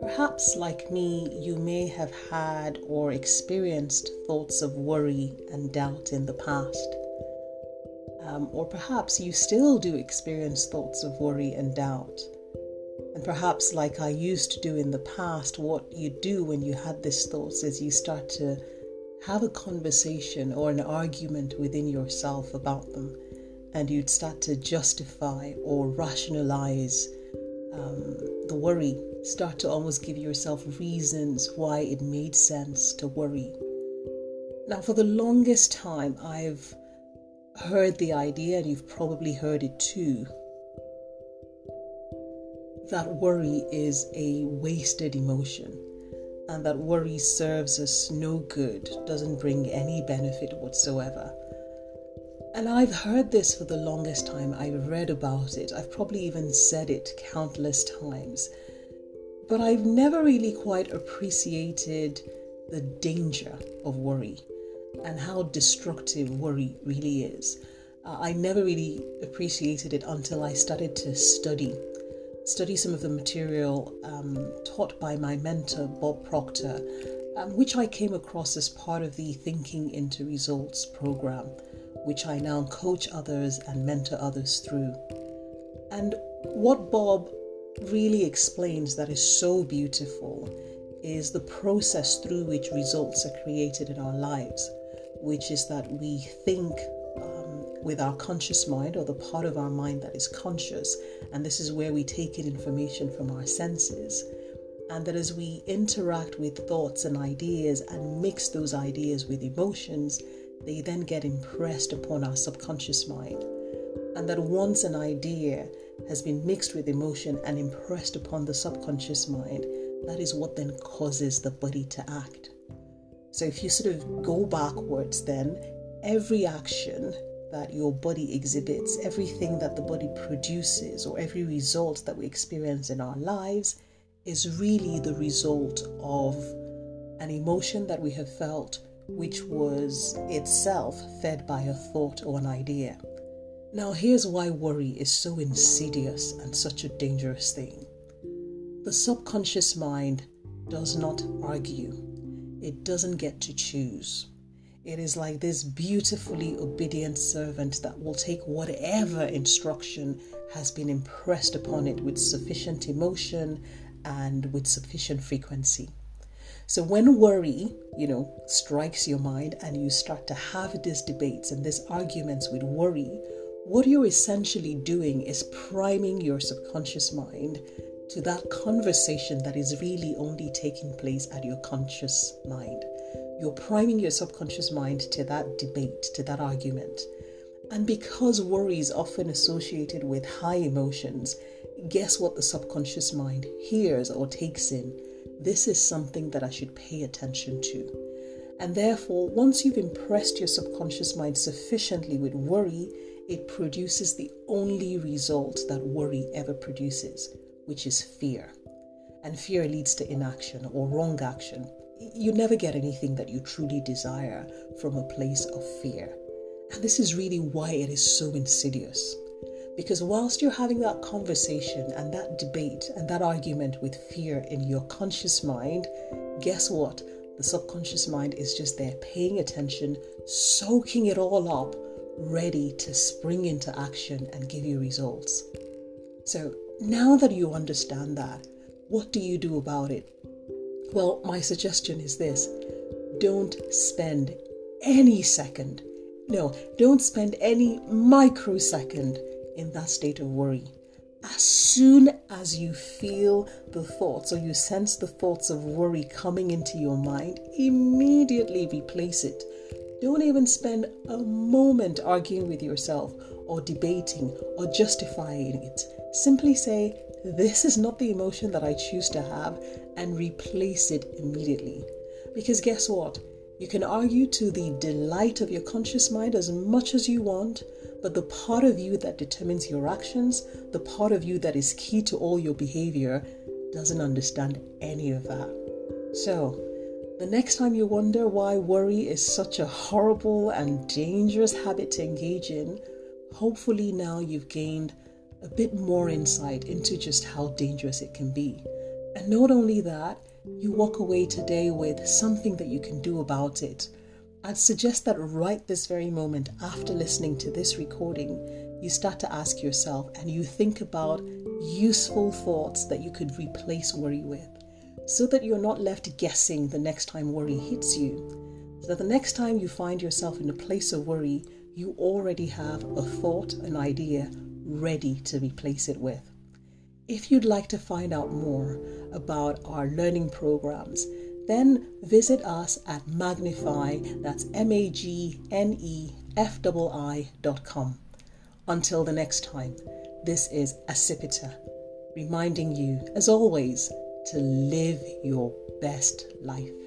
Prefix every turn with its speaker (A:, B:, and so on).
A: Perhaps, like me, you may have had or experienced thoughts of worry and doubt in the past. Um, or perhaps you still do experience thoughts of worry and doubt. And perhaps, like I used to do in the past, what you do when you had these thoughts is you start to have a conversation or an argument within yourself about them, and you'd start to justify or rationalize um, the worry start to almost give yourself reasons why it made sense to worry. Now, for the longest time, I've heard the idea, and you've probably heard it too, that worry is a wasted emotion and that worry serves us no good, doesn't bring any benefit whatsoever. And I've heard this for the longest time. I've read about it. I've probably even said it countless times but I've never really quite appreciated the danger of worry and how destructive worry really is. Uh, I never really appreciated it until I started to study, study some of the material um, taught by my mentor, Bob Proctor, um, which I came across as part of the Thinking into Results program, which I now coach others and mentor others through. And what Bob really explains that is so beautiful is the process through which results are created in our lives, which is that we think um, with our conscious mind or the part of our mind that is conscious, and this is where we take in information from our senses. And that as we interact with thoughts and ideas and mix those ideas with emotions, they then get impressed upon our subconscious mind. And that once an idea has been mixed with emotion and impressed upon the subconscious mind, that is what then causes the body to act. So if you sort of go backwards, then every action that your body exhibits, everything that the body produces, or every result that we experience in our lives is really the result of an emotion that we have felt, which was itself fed by a thought or an idea. Now, here's why worry is so insidious and such a dangerous thing. The subconscious mind does not argue, it doesn't get to choose. It is like this beautifully obedient servant that will take whatever instruction has been impressed upon it with sufficient emotion and with sufficient frequency. So when worry, you know, strikes your mind and you start to have these debates and these arguments with worry, what you're essentially doing is priming your subconscious mind to that conversation that is really only taking place at your conscious mind. You're priming your subconscious mind to that debate, to that argument. And because worry is often associated with high emotions, guess what the subconscious mind hears or takes in? This is something that I should pay attention to. And therefore, once you've impressed your subconscious mind sufficiently with worry, it produces the only result that worry ever produces, which is fear. And fear leads to inaction or wrong action. You never get anything that you truly desire from a place of fear. And this is really why it is so insidious. Because whilst you're having that conversation and that debate and that argument with fear in your conscious mind, guess what? The subconscious mind is just there paying attention, soaking it all up ready to spring into action and give you results. So now that you understand that, what do you do about it? Well, my suggestion is this don't spend any second, no, don't spend any microsecond in that state of worry. As soon as you feel the thoughts or you sense the thoughts of worry coming into your mind, immediately replace it don't even spend a moment arguing with yourself or debating or justifying it. Simply say, This is not the emotion that I choose to have, and replace it immediately. Because guess what? You can argue to the delight of your conscious mind as much as you want, but the part of you that determines your actions, the part of you that is key to all your behavior, doesn't understand any of that. So, the next time you wonder why worry is such a horrible and dangerous habit to engage in, hopefully now you've gained a bit more insight into just how dangerous it can be. And not only that, you walk away today with something that you can do about it. I'd suggest that right this very moment, after listening to this recording, you start to ask yourself and you think about useful thoughts that you could replace worry with so that you're not left guessing the next time worry hits you. So that the next time you find yourself in a place of worry, you already have a thought, an idea ready to replace it with. If you'd like to find out more about our learning programs, then visit us at Magnefi, that's M A G N E F I dot com. Until the next time, this is Acipita, reminding you, as always, to live your best life.